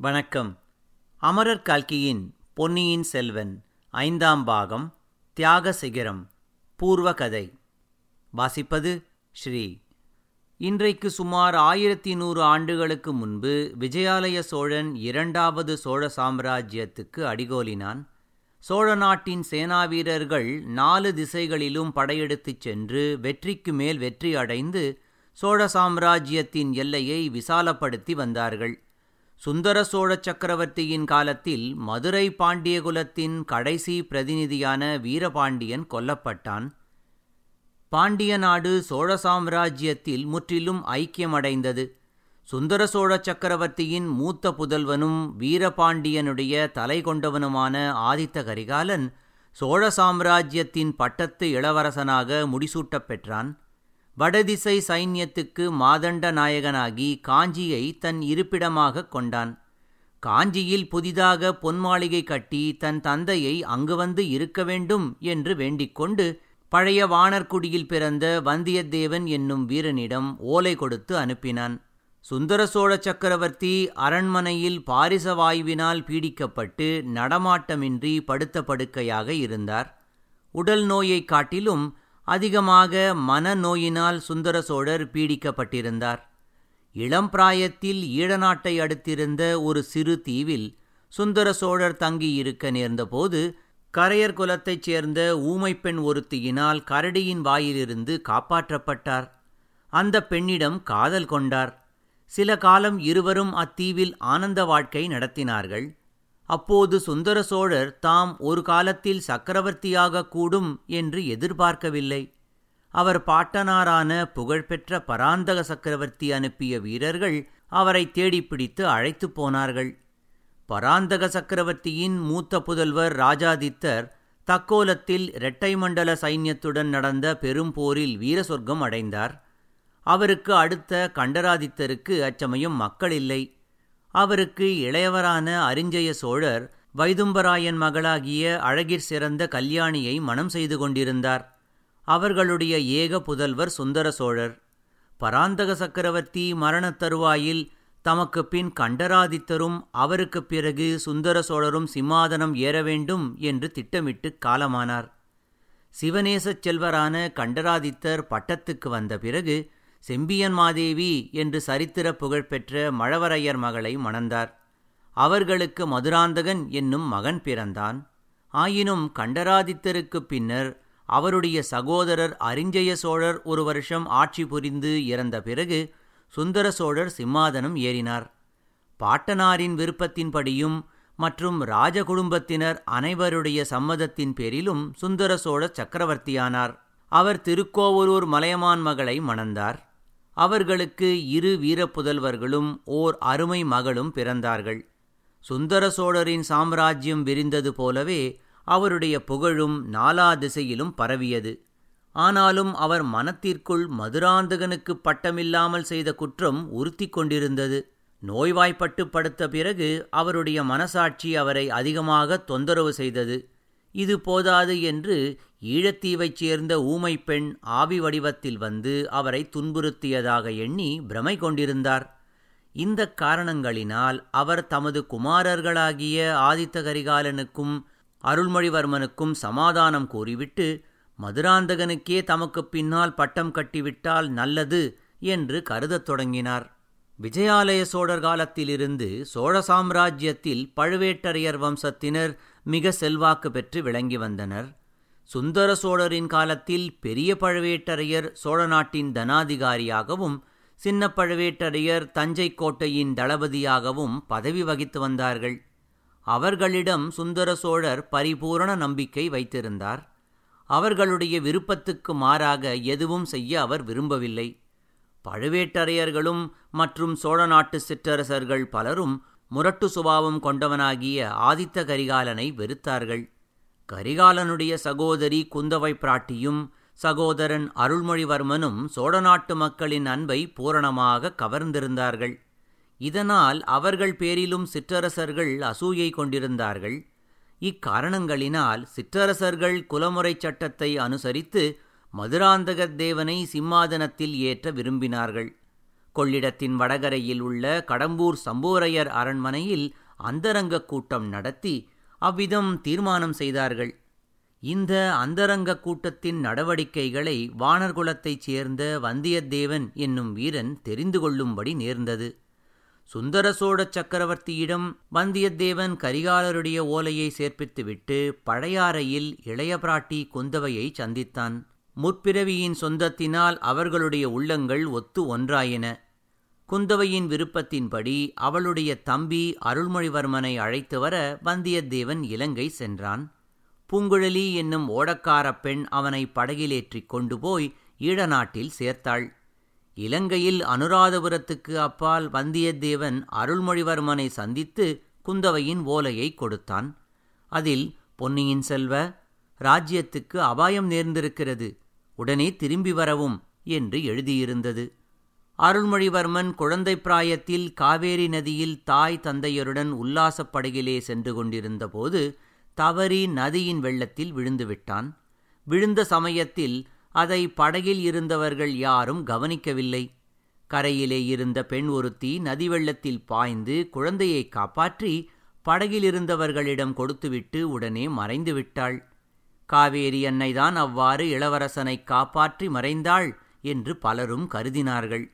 வணக்கம். அமரர் கல்கியின் பொன்னியின் செல்வன் ஐந்தாம் பாகம் தியாக சிகரம் பூர்வ கதை வாசிப்பது ஸ்ரீ. இன்றைக்கு சுமார் ஆயிரத்தி நூறு ஆண்டுகளுக்கு முன்பு விஜயாலய சோழன் இரண்டாவது சோழ சாம்ராஜ்யத்துக்கு அடிகோலினான். சோழ நாட்டின் சேனா வீரர்கள் நாலு திசைகளிலும் படையெடுத்துச் சென்று வெற்றிக்கு மேல் வெற்றி அடைந்து சோழ சாம்ராஜ்யத்தின் எல்லையை விசாலப்படுத்தி வந்தார்கள். சுந்தர சோழ சக்கரவர்த்தியின் காலத்தில் மதுரை பாண்டியகுலத்தின் கடைசி பிரதிநிதியான வீரபாண்டியன் கொல்லப்பட்டான். பாண்டிய நாடு சோழ சாம்ராஜ்யத்தில் முற்றிலும் ஐக்கியமடைந்தது. சுந்தர சோழ சக்கரவர்த்தியின் மூத்த புதல்வனும் வீரபாண்டியனுடைய தலை கொண்டவனுமான ஆதித்த கரிகாலன் சோழ சாம்ராஜ்யத்தின் பட்டத்து இளவரசனாக முடிசூட்டப் பெற்றான். வடதிசை சைன்யத்துக்கு மாதண்ட நாயகனாகி காஞ்சியை தன் இருப்பிடமாகக் கொண்டான். காஞ்சியில் புதிதாக பொன்மாளிகை கட்டி தன் தந்தையை அங்கு வந்து இருக்க வேண்டும் என்று வேண்டிக்கொண்டு பழைய வானர்குடியில் பிறந்த வந்தியத்தேவன் என்னும் வீரனிடம் ஓலை கொடுத்து அனுப்பினான். சுந்தர சோழ சக்கரவர்த்தி அரண்மனையில் பாரிச வாயுவினால் பீடிக்கப்பட்டு நடமாட்டமின்றி படுத்த படுக்கையாக இருந்தார். உடல் நோயைக் காட்டிலும் அதிகமாக மனநோயினால் சுந்தர சோழர் பீடிக்கப்பட்டிருந்தார். இளம் பிராயத்தில் ஈழநாட்டை அடுத்திருந்த ஒரு சிறு தீவில் சுந்தர சோழர் தங்கியிருக்க நேர்ந்தபோது கரையர் குலத்தைச் சேர்ந்த ஊமைப்பெண் ஒருத்தியினால் கரடியின் வாயிலிருந்து காப்பாற்றப்பட்டார். அந்த பெண்ணிடம் காதல் கொண்டார். சில காலம் இருவரும் அத்தீவில் ஆனந்த வாழ்க்கை நடத்தினார்கள். அப்போது சுந்தர சோழர் தாம் ஒரு காலத்தில் சக்கரவர்த்தியாக கூடும் என்று எதிர்பார்க்கவில்லை. அவர் பாட்டனாரான புகழ்பெற்ற பராந்தக சக்கரவர்த்தி அனுப்பிய வீரர்கள் அவரை தேடிப்பிடித்து அழைத்துப் போனார்கள். பராந்தக சக்கரவர்த்தியின் மூத்த புதல்வர் ராஜாதித்தர் தக்கோலத்தில் இரட்டை மண்டல சைன்யத்துடன் நடந்த பெரும் போரில் வீர சொர்க்கம் அடைந்தார். அவருக்கு அடுத்த கண்டராதித்தருக்கு அச்சமயம் மக்கள் இல்லை. அவருக்கு இளையவரான அரிஞ்சய சோழர் வைதும்பராயன் மகளாகிய அழகிற் சிறந்த கல்யாணியை மணம் செய்து கொண்டிருந்தார். அவர்களுடைய ஏக புதல்வர் சுந்தர சோழர். பராந்தக சக்கரவர்த்தி மரணத் தருவாயில் தமக்கு பின் கண்டராதித்தரும் அவருக்குப் பிறகு சுந்தர சோழரும் சிம்மாதனம் ஏற வேண்டும் என்று திட்டமிட்டு காலமானார். சிவநேசச் செல்வரான கண்டராதித்தர் பட்டத்துக்கு வந்த பிறகு செம்பியன் மாதேவி என்று சரித்திர புகழ்பெற்ற மழவரையர் மகளை மணந்தார். அவர்களுக்கு மதுராந்தகன் என்னும் மகன் பிறந்தான். ஆயினும் கண்டராதித்தருக்குப் பின்னர் அவருடைய சகோதரர் அரிஞ்சய சோழர் ஒரு வருஷம் ஆட்சி புரிந்து இறந்த பிறகு சுந்தர சோழர் சிம்மாதனம் ஏறினார். பாட்டனாரின் விருப்பத்தின்படியும் மற்றும் ராஜகுடும்பத்தினர் அனைவருடைய சம்மதத்தின் பேரிலும் சுந்தர சோழர் சக்கரவர்த்தியானார். அவர் திருக்கோவலூர் மலையமான் மகளை மணந்தார். அவர்களுக்கு இரு வீரப்புதல்வர்களும் ஓர் அருமை மகளும் பிறந்தார்கள். சுந்தர சோழரின் சாம்ராஜ்யம் விரிந்தது போலவே அவருடைய புகழும் நாலா திசையிலும் பரவியது. ஆனாலும் அவர் மனத்திற்குள் மதுராந்தகனுக்கு பட்டமில்லாமல் செய்த குற்றம் உறுத்தி கொண்டிருந்தது. நோய்வாய்ப்பட்டு படுத்த பிறகு அவருடைய மனசாட்சி அவரை அதிகமாக தொந்தரவு செய்தது. இது போதாது என்று ஈழத்தீவைச் சேர்ந்த ஊமை பெண் ஆவி வடிவத்தில் வந்து அவரை துன்புறுத்தியதாக எண்ணி பிரமை கொண்டிருந்தார். இந்த காரணங்களினால் அவர் தமது குமாரர்களாகிய ஆதித்த கரிகாலனுக்கும் அருள்மொழிவர்மனுக்கும் சமாதானம் கூறிவிட்டு மதுராந்தகனுக்கே தமக்கு பின்னால் பட்டம் கட்டிவிட்டால் நல்லது என்று கருதத் தொடங்கினார். விஜயாலய சோழர் காலத்திலிருந்து சோழ சாம்ராஜ்யத்தில் பழுவேட்டரையர் வம்சத்தினர் மிக செல்வாக்கு பெற்று விளங்கி வந்தனர். சுந்தர சோழரின் காலத்தில் பெரிய பழுவேட்டரையர் சோழ நாட்டின் தனாதிகாரியாகவும் சின்ன பழுவேட்டரையர் தஞ்சை கோட்டையின் தளபதியாகவும் பதவி வகித்து வந்தார்கள். அவர்களிடம் சுந்தர சோழர் பரிபூரண நம்பிக்கை வைத்திருந்தார். அவர்களுடைய விருப்பத்துக்கு மாறாக எதுவும் செய்ய அவர் விரும்பவில்லை. பழுவேட்டரையர்களும் மற்றும் சோழ நாட்டு சிற்றரசர்கள் பலரும் முரட்டு சுபாவம் கொண்டவனாகிய ஆதித்த கரிகாலனை வெறுத்தார்கள். கரிகாலனுடைய சகோதரி குந்தவை பிராட்டியும் சகோதரன் அருள்மொழிவர்மனும் சோழநாட்டு மக்களின் அன்பை பூரணமாக கவர்ந்திருந்தார்கள். இதனால் அவர்கள் பேரிலும் சிற்றரசர்கள் அசூயை கொண்டிருந்தார்கள். இக்காரணங்களினால் சிற்றரசர்கள் குலமுறை சட்டத்தை அனுசரித்து மதுராந்தகத் தேவனை சிம்மாதனத்தில் ஏற்ற விரும்பினார்கள். கொள்ளிடத்தின் வடகரையில் உள்ள கடம்பூர் சம்போரையர் அரண்மனையில் அந்தரங்க கூட்டம் நடத்தி அவ்விதம் தீர்மானம் செய்தார்கள். இந்த அந்தரங்க கூட்டத்தின் நடவடிக்கைகளை வானர்குலத்தைச் சேர்ந்த வந்தியத்தேவன் என்னும் வீரன் தெரிந்து கொள்ளும்படி நேர்ந்தது. சுந்தர சோழ சக்கரவர்த்தியிடம் வந்தியத்தேவன் கரிகாலருடைய ஓலையை சேர்ப்பித்துவிட்டு பழையாறையில் இளைய பிராட்டி குந்தவையை சந்தித்தான். முற்பிறவியின் சொந்தத்தினால் அவர்களுடைய உள்ளங்கள் ஒத்து ஒன்றாயின. குந்தவையின் விருப்பத்தின்படி அவளுடைய தம்பி அருள்மொழிவர்மனை அழைத்து வர வந்தியத்தேவன் இலங்கை சென்றான். பூங்குழலி என்னும் ஓடக்காரப் பெண் அவனை படகிலேற்றிக் கொண்டு போய் ஈழநாட்டில் சேர்த்தாள். இலங்கையில் அனுராதபுரத்துக்கு அப்பால் வந்தியத்தேவன் அருள்மொழிவர்மனை சந்தித்து குந்தவையின் ஓலையை கொடுத்தான். அதில் பொன்னியின் செல்வ ராஜ்யத்துக்கு அபாயம் நேர்ந்திருக்கிறது. உடனே திரும்பி வரவும் என்று எழுதியிருந்தது. அருள்மொழிவர்மன் குழந்தை பிராயத்தில் காவேரி நதியில் தாய் தந்தையருடன் உல்லாசப் படகிலே சென்று கொண்டிருந்தபோது தவறி நதியின் வெள்ளத்தில் விழுந்துவிட்டான். விழுந்த சமயத்தில் அதை படகில் இருந்தவர்கள் யாரும் கவனிக்கவில்லை. கரையிலே இருந்த பெண் ஒருத்தி நதி வெள்ளத்தில் பாய்ந்து குழந்தையை காப்பாற்றி படகில் இருந்தவர்களிடம் கொடுத்துவிட்டு உடனே மறைந்து விட்டாள் காவேரி அன்னைதான் அவ்வாறு இளவரசனை காப்பாற்றி மறைந்தாள் என்று பலரும் கருதினார்கள்.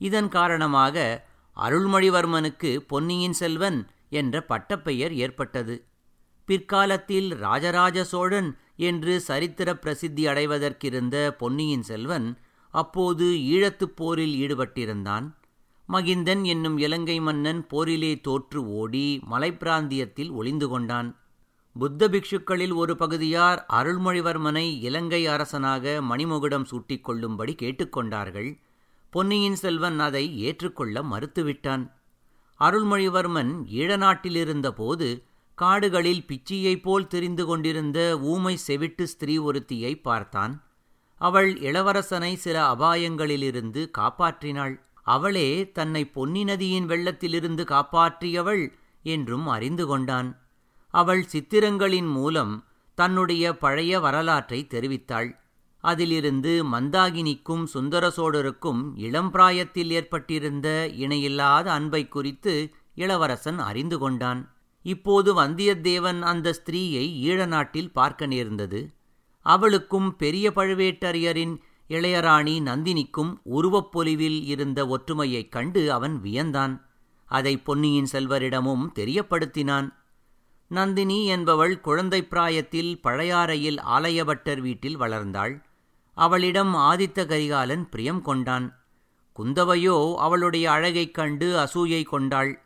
இதன் காரணமாக அருள்மொழிவர்மனுக்கு பொன்னியின் செல்வன் என்ற பட்டப்பெயர் ஏற்பட்டது. பிற்காலத்தில் ராஜராஜ சோழன் என்று சரித்திர பிரசித்தி அடைவதற்கிருந்த பொன்னியின் செல்வன் அப்போது ஈழத்துப் போரில் ஈடுபட்டிருந்தான். மகிந்தன் என்னும் இலங்கை மன்னன் போரிலே தோற்று ஓடி மலைப்பிராந்தியத்தில் ஒளிந்து கொண்டான். புத்த பிக்ஷுக்களில் ஒரு பகுதியார் அருள்மொழிவர்மனை இலங்கை அரசனாக மணிமுகுடம் சூட்டிக் கொள்ளும்படி கேட்டுக்கொண்டார்கள் பொன்னியின் செல்வன் அதை ஏற்றுக்கொள்ள மறுத்துவிட்டான். அருள்மொழிவர்மன் ஈழநாட்டிலிருந்தபோது காடுகளில் பிச்சியைப் போல் தெரிந்து கொண்டிருந்த ஊமை செவிட்டு ஸ்திரீ ஒருத்தியை பார்த்தான். அவள் இளவரசனை சில அபாயங்களிலிருந்து காப்பாற்றினாள். அவளே தன்னை பொன்னி நதியின் வெள்ளத்திலிருந்து காப்பாற்றியவள் என்றும் அறிந்து கொண்டான். அவள் சித்திரங்களின் மூலம் தன்னுடைய பழைய வரலாற்றை தெரிவித்தாள். அதிலிருந்து மந்தாகினிக்கும் சுந்தர சோழருக்கும் இளம் பிராயத்தில் ஏற்பட்டிருந்த இணையில்லாத அன்பை குறித்து இளவரசன் அறிந்து கொண்டான். இப்போது வந்தியத்தேவன் அந்த ஸ்திரீயை ஈழ நாட்டில் பார்க்க நேர்ந்தது. அவளுக்கும் பெரிய பழுவேட்டரையரின் இளையராணி நந்தினிக்கும் உருவப்பொலிவில் இருந்த ஒற்றுமையைக் கண்டு அவன் வியந்தான். அதை பொன்னியின் செல்வரிடமும் தெரியப்படுத்தினான். நந்தினி என்பவள் குழந்தை பிராயத்தில் பழையாறையில் ஆலயபட்டர் வீட்டில் வளர்ந்தாள். அவளிடம் ஆதித்த கரிகாலன் பிரியம் கொண்டான். குந்தவையோ அவளுடைய அழகைக் கண்டு அசூயை கொண்டாள்.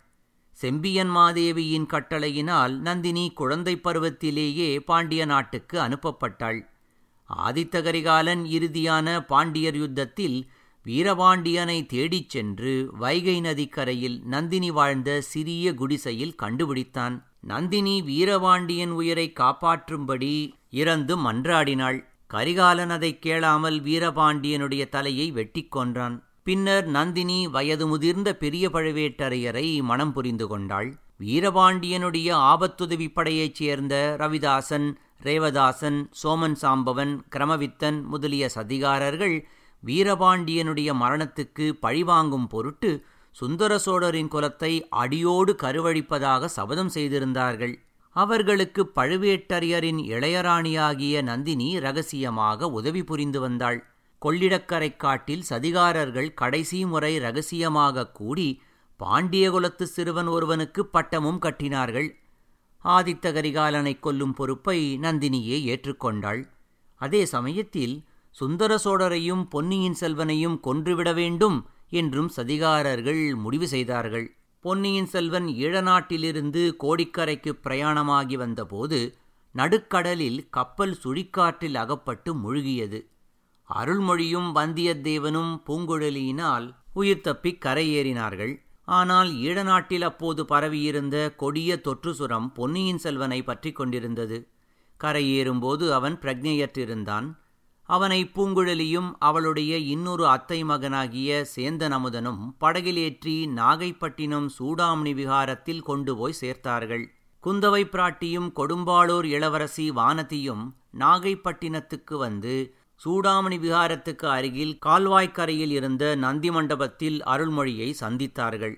செம்பியன் மாதேவியின் கட்டளையினால் நந்தினி குழந்தை பருவத்திலேயே பாண்டிய நாட்டுக்கு அனுப்பப்பட்டாள். ஆதித்த கரிகாலன் இறுதியான பாண்டியர் யுத்தத்தில் வீரபாண்டியனை தேடிச் சென்று வைகை நதிக்கரையில் நந்தினி வாழ்ந்த சிறிய குடிசையில் கண்டுபிடித்தான். நந்தினி வீரபாண்டியன் உயிரை காப்பாற்றும்படி இறந்து மன்றாடினாள். கரிகாலன் அதைக் கேளாமல் வீரபாண்டியனுடைய தலையை வெட்டிக் கொன்றான். பின்னர் நந்தினி வயது முதிர்ந்த பெரிய பழுவேட்டரையரை மனம் புரிந்து கொண்டாள். வீரபாண்டியனுடைய ஆபத்துதவி படையைச் சேர்ந்த ரவிதாசன் ரேவதாசன் சோமன் சாம்பவன் கிரமவித்தன் முதலிய சதிகாரர்கள் வீரபாண்டியனுடைய மரணத்துக்கு பழிவாங்கும் பொருட்டு சுந்தர சோழரின் குலத்தை அடியோடு கருவழிப்பதாக சபதம் செய்திருந்தார்கள். அவர்களுக்கு பழுவேட்டரையரின் இளையராணியாகிய நந்தினி ரகசியமாக உதவி புரிந்து வந்தாள். கொள்ளிடக்கரைக் காட்டில் சதிகாரர்கள் கடைசி முறை ரகசியமாக கூடி பாண்டியகுலத்து சிறுவன் ஒருவனுக்கு பட்டமும் கட்டினார்கள். ஆதித்த கரிகாலனைக் கொல்லும் பொறுப்பை நந்தினியே ஏற்றுக்கொண்டாள். அதே சமயத்தில் சுந்தர சோழரையும் பொன்னியின் செல்வனையும் கொன்றுவிட வேண்டும் என்றும் சதிகாரர்கள் முடிவு செய்தார்கள். பொன்னியின் செல்வன் ஈழநாட்டிலிருந்து கோடிக்கரைக்கு பிரயாணமாகி வந்தபோது நடுக்கடலில் கப்பல் சுழிக்காற்றில் அகப்பட்டு முழுகியது. அருள்மொழியும் வந்தியத்தேவனும் பூங்குழலியினால் உயிர் தப்பிக் கரையேறினார்கள். ஆனால் ஈழநாட்டில் அப்போது பரவியிருந்த கொடிய தொற்று சுரம் பொன்னியின் செல்வனை பற்றி கொண்டிருந்தது. கரையேறும்போது அவன் பிரக்ஞையற்றிருந்தான் அவனை பூங்குழலியும் அவளுடைய இன்னொரு அத்தை மகனாகிய சேந்தன் அமுதனும் படகிலேற்றி நாகைப்பட்டினம் சூடாமணி விகாரத்தில் கொண்டு போய் சேர்த்தார்கள். குந்தவை பிராட்டியும் கொடும்பாளூர் இளவரசி வானதியும் நாகைப்பட்டினத்துக்கு வந்து சூடாமணி விகாரத்துக்கு அருகில் கால்வாய்க்கரையில் இருந்த நந்தி மண்டபத்தில் அருள்மொழியை சந்தித்தார்கள்.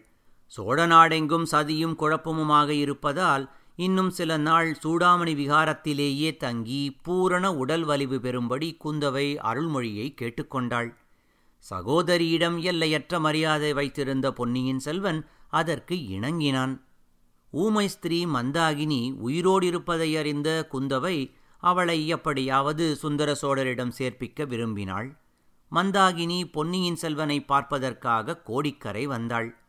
சோழ நாடெங்கும் சதியும் குழப்பமுமாக இருப்பதால் இன்னும் சில நாள் சூடாமணி விகாரத்திலேயே தங்கி பூரண உடல் வலிவு பெறும்படி குந்தவை அருள்மொழியை கேட்டுக்கொண்டாள். சகோதரியிடம் எல்லையற்ற மரியாதை வைத்திருந்த பொன்னியின் செல்வன் அதற்கு இணங்கினான். ஊமை ஸ்திரீ மந்தாகினி உயிரோடிருப்பதை அறிந்த குந்தவை அவளை எப்படியாவது சுந்தர சோழரிடம் சேர்ப்பிக்க விரும்பினாள். மந்தாகினி பொன்னியின் செல்வனை பார்ப்பதற்காக கோடிக்கரை வந்தாள்.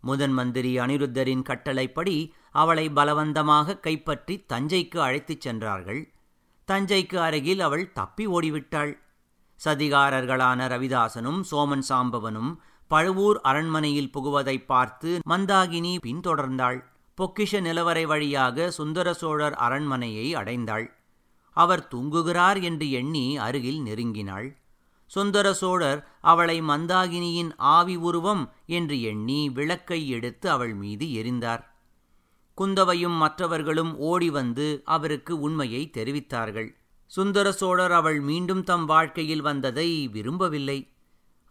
முதன் மந்திரி அனிருத்தரின் கட்டளைப்படி அவளை பலவந்தமாக கைப்பற்றி தஞ்சைக்கு அழைத்துச் சென்றார்கள். தஞ்சைக்கு அருகில் அவள் தப்பி ஓடிவிட்டாள். சதிகாரர்களான ரவிதாசனும் சோமன் சாம்பவனும் பழுவூர் அரண்மனையில் புகுவதை பார்த்து மந்தாகினி பின்தொடர்ந்தாள். பொக்கிஷ நிலவரை வழியாக சுந்தர சோழர் அரண்மனையை அடைந்தாள். அவர் தூங்குகிறார் என்று எண்ணி அருகில் நெருங்கினாள். சுந்தர சோழர் அவளை மந்தாகினியின் ஆவி உருவம் என்று எண்ணி விளக்கை எடுத்து அவள் மீது எரிந்தார். குந்தவையும் மற்றவர்களும் ஓடி வந்து அவருக்கு உண்மையை தெரிவித்தார்கள். சுந்தர சோழர் அவள் மீண்டும் தம் வாழ்க்கையில் வந்ததை விரும்பவில்லை.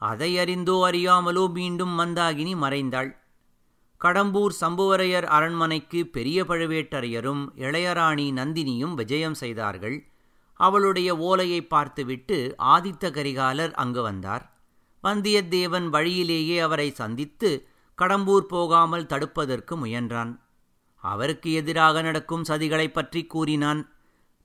அதை அறிந்தோ அறியாமலோ மீண்டும் மந்தாகினி மறைந்தாள். கடம்பூர் சம்புவரையர் அரண்மனைக்கு பெரிய பழுவேட்டரையரும் இளையராணி நந்தினியும் விஜயம் செய்தார்கள். அவளுடைய ஓலையை பார்த்துவிட்டு ஆதித்த கரிகாலர் அங்கு வந்தார். வந்தியத்தேவன் வழியிலேயே அவரை சந்தித்து கடம்பூர் போகாமல் தடுப்பதற்கு முயன்றான். அவருக்கு எதிராக நடக்கும் சதிகளைப் பற்றி கூறினான்.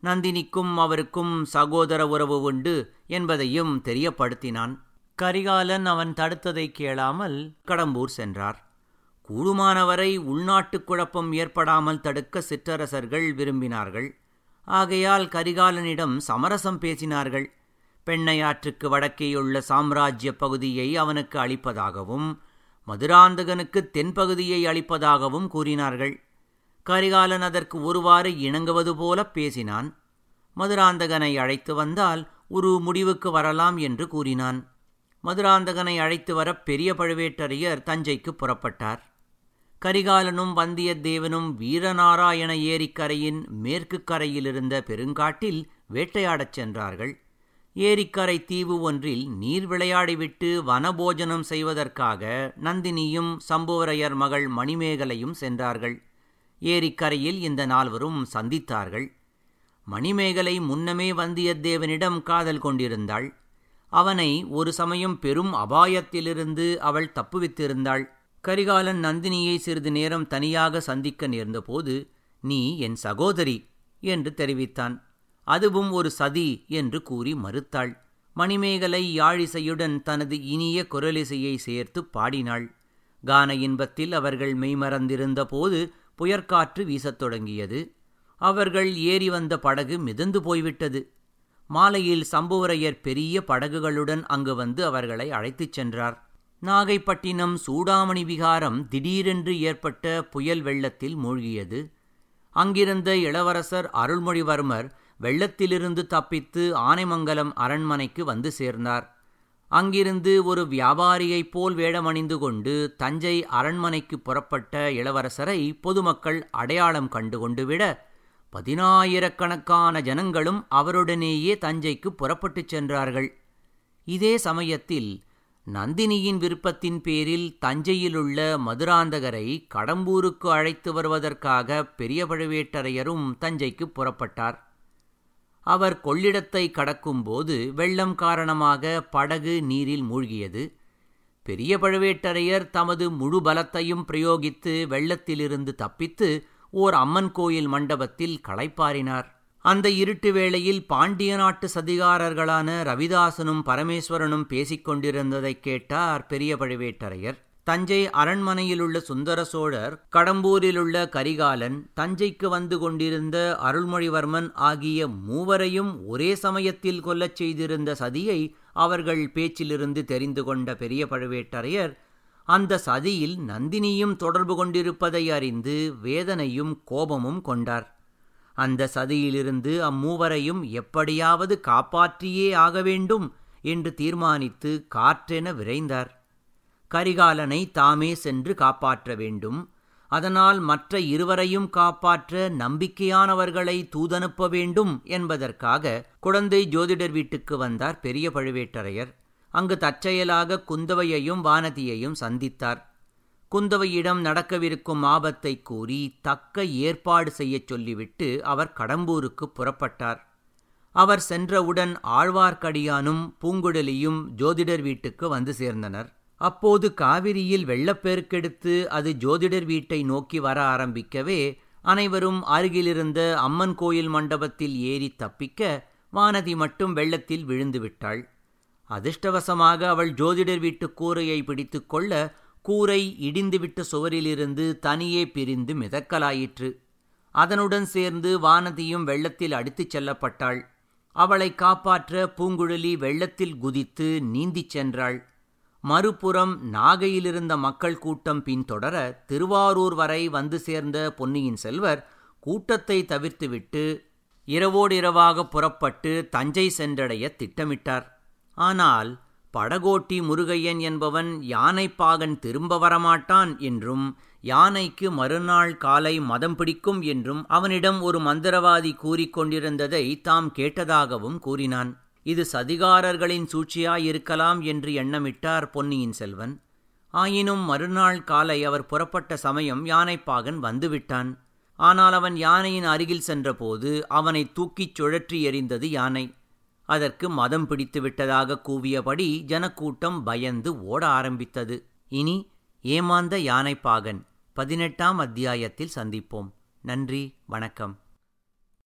நந்தினிக்கும் அவருக்கும் சகோதர உறவு உண்டு என்பதையும் தெரியப்படுத்தினான். கரிகாலன் அவன் தடுத்ததை கேளாமல் கடம்பூர் சென்றார். கூடுமானவரை உள்நாட்டுக் குழப்பம் ஏற்படாமல் தடுக்க சிற்றரசர்கள் விரும்பினார்கள். ஆகையால் கரிகாலனிடம் சமரசம் பேசினார்கள். பெண்ணையாற்றுக்கு வடக்கேயுள்ள சாம்ராஜ்ய பகுதியை அவனுக்கு அளிப்பதாகவும் மதுராந்தகனுக்கு தென்பகுதியை அளிப்பதாகவும் கூறினார்கள். கரிகாலன் அதற்கு ஒருவாறு இணங்குவது போல பேசினான். மதுராந்தகனை அழைத்து வந்தால் ஒரு முடிவுக்கு வரலாம் என்று கூறினான். மதுராந்தகனை அழைத்து வர பெரிய பழுவேட்டரையர் தஞ்சைக்கு புறப்பட்டார். கரிகாலனும் வந்தியத்தேவனும் வீரநாராயண ஏரிக்கரையின் மேற்கு கரையிலிருந்த பெருங்காட்டில் வேட்டையாடச் சென்றார்கள். ஏரிக்கரை தீவு ஒன்றில் நீர் விளையாடிவிட்டு வனபோஜனம் செய்வதற்காக நந்தினியும் சம்புவரையர் மகள் மணிமேகலையும் சென்றார்கள். ஏரிக்கரையில் இந்த நால்வரும் சந்தித்தார்கள். மணிமேகலை முன்னமே வந்தியத்தேவனிடம் காதல் கொண்டிருந்தாள். அவனை ஒரு சமயம் பெரும் அபாயத்திலிருந்து அவள் தப்புவித்திருந்தாள். கரிகாலன் நந்தினியை சிறிது நேரம் தனியாக சந்திக்க நேர்ந்தபோது நீ என் சகோதரி என்று தெரிவித்தான். அதுவும் ஒரு சதி என்று கூறி மறுத்தாள். மணிமேகலை யாழிசையுடன் தனது இனிய குரலிசையை சேர்த்து பாடினாள். கான இன்பத்தில் அவர்கள் மெய்மறந்திருந்த போது புயற்காற்று வீசத் தொடங்கியது. அவர்கள் ஏறி வந்த படகு மிதந்து போய்விட்டது. மாலையில் சம்புவரையர் பெரிய படகுகளுடன் அங்கு வந்து அவர்களை அழைத்துச் சென்றார். நாகைப்பட்டினம் சூடாமணி விகாரம் திடீரென்று ஏற்பட்ட புயல் வெள்ளத்தில் மூழ்கியது. அங்கிருந்த இளவரசர் அருள்மொழிவர்மர் வெள்ளத்திலிருந்து தப்பித்து ஆனைமங்கலம் அரண்மனைக்கு வந்து சேர்ந்தார். அங்கிருந்து ஒரு வியாபாரியைப் போல் வேடமணிந்து கொண்டு தஞ்சை அரண்மனைக்கு புறப்பட்ட இளவரசரை பொதுமக்கள் அடையாளம் கண்டுகொண்டு விட பதினாயிரக்கணக்கான ஜனங்களும் அவருடனேயே தஞ்சைக்கு புறப்பட்டுச் சென்றார்கள். இதே சமயத்தில் நந்தினியின் விருப்பத்தின் பேரில் தஞ்சையிலுள்ள மதுராந்தகரை கடம்பூருக்கு அழைத்து வருவதற்காக பெரிய பழுவேட்டரையரும் தஞ்சைக்கு புறப்பட்டார். அவர் கொள்ளிடத்தை கடக்கும்போது வெள்ளம் காரணமாக படகு நீரில் மூழ்கியது. பெரிய பழுவேட்டரையர் தமது முழு பலத்தையும் பிரயோகித்து வெள்ளத்திலிருந்து தப்பித்து ஓர் அம்மன் கோயில் மண்டபத்தில் களைப்பாரினார் அந்த இருட்டு வேளையில் பாண்டிய நாட்டு சதிகாரர்களான ரவிதாசனும் பரமேஸ்வரனும் பேசிக் கொண்டிருந்ததைக் கேட்டார் பெரிய பழுவேட்டரையர். தஞ்சை அரண்மனையிலுள்ள சுந்தர சோழர் கடம்பூரிலுள்ள கரிகாலன் தஞ்சைக்கு வந்து கொண்டிருந்த அருள்மொழிவர்மன் ஆகிய மூவரையும் ஒரே சமயத்தில் கொல்லச் செய்திருந்த சதியை அவர்கள் பேச்சிலிருந்து தெரிந்து கொண்ட பெரிய பழுவேட்டரையர் அந்த சதியில் நந்தினியும் தொடர்பு கொண்டிருப்பதை அறிந்து வேதனையும் கோபமும் கொண்டார். அந்த சதியிலிருந்து அம்மூவரையும் எப்படியாவது காப்பாற்றியே ஆக வேண்டும் என்று தீர்மானித்து காற்றென விரைந்தார். கரிகாலனை தாமே சென்று காப்பாற்ற வேண்டும். அதனால் மற்ற இருவரையும் காப்பாற்ற நம்பிக்கையானவர்களை தூதனுப்ப வேண்டும் என்பதற்காக குழந்தை ஜோதிடர் வீட்டுக்கு வந்தார் பெரிய பழுவேட்டரையர். அங்கு தற்செயலாக குந்தவையையும் வானதியையும் சந்தித்தார். குந்தவையிடம் நடக்கவிருக்கும் ஆபத்தை கூறி தக்க ஏற்பாடு செய்யச் சொல்லிவிட்டு அவர் கடம்பூருக்கு புறப்பட்டார். அவர் சென்றவுடன் ஆழ்வார்க்கடியானும் பூங்குடலியும் ஜோதிடர் வீட்டுக்கு வந்து சேர்ந்தனர். அப்போது காவிரியில் வெள்ளப்பெருக்கெடுத்து அது ஜோதிடர் வீட்டை நோக்கி வர ஆரம்பிக்கவே அனைவரும் அருகிலிருந்த அம்மன் கோயில் மண்டபத்தில் ஏறி தப்பிக்க வானதி மட்டும் வெள்ளத்தில் விழுந்து விட்டாள் அதிர்ஷ்டவசமாக அவள் ஜோதிடர் வீட்டு கூரையை பிடித்து கொள்ள கூரை இடிந்துவிட்ட சுவரிலிருந்து தனியே பிரிந்து மிதக்கலாயிற்று. அதனுடன் சேர்ந்து வானதியும் வெள்ளத்தில் அடித்துச் செல்லப்பட்டாள். அவளை காப்பாற்ற பூங்குழலி வெள்ளத்தில் குதித்து நீந்திச் சென்றாள். மறுபுறம் நாகையிலிருந்த மக்கள் கூட்டம் பின்தொடர திருவாரூர் வரை வந்து சேர்ந்த பொன்னியின் செல்வர் கூட்டத்தை தவிர்த்துவிட்டு இரவோடிரவாக புறப்பட்டு தஞ்சை சென்றடைய திட்டமிட்டார். ஆனால் படகோட்டி முருகையன் என்பவன் யானைப்பாகன் திரும்ப வரமாட்டான் என்றும் யானைக்கு மறுநாள் காலை மதம் பிடிக்கும் என்றும் அவனிடம் ஒரு மந்திரவாதி கூறிக்கொண்டிருந்ததை தாம் கேட்டதாகவும் கூறினான். இது சதிகாரர்களின் சூழ்ச்சியாயிருக்கலாம் என்று எண்ணமிட்டார் பொன்னியின் செல்வன். ஆயினும் மறுநாள் காலை அவர் புறப்பட்ட சமயம் யானைப்பாகன் வந்துவிட்டான். ஆனால் அவன் யானையின் அருகில் சென்றபோது அவனை தூக்கிச் சுழற்றி எறிந்தது யானை. அதற்கு மதம் பிடித்து விட்டதாக கூவியபடி ஜனக்கூட்டம் பயந்து ஓட ஆரம்பித்தது. இனி ஏமாந்த யானைப்பாகன் பதினெட்டாம் அத்தியாயத்தில் சந்திப்போம். நன்றி வணக்கம்.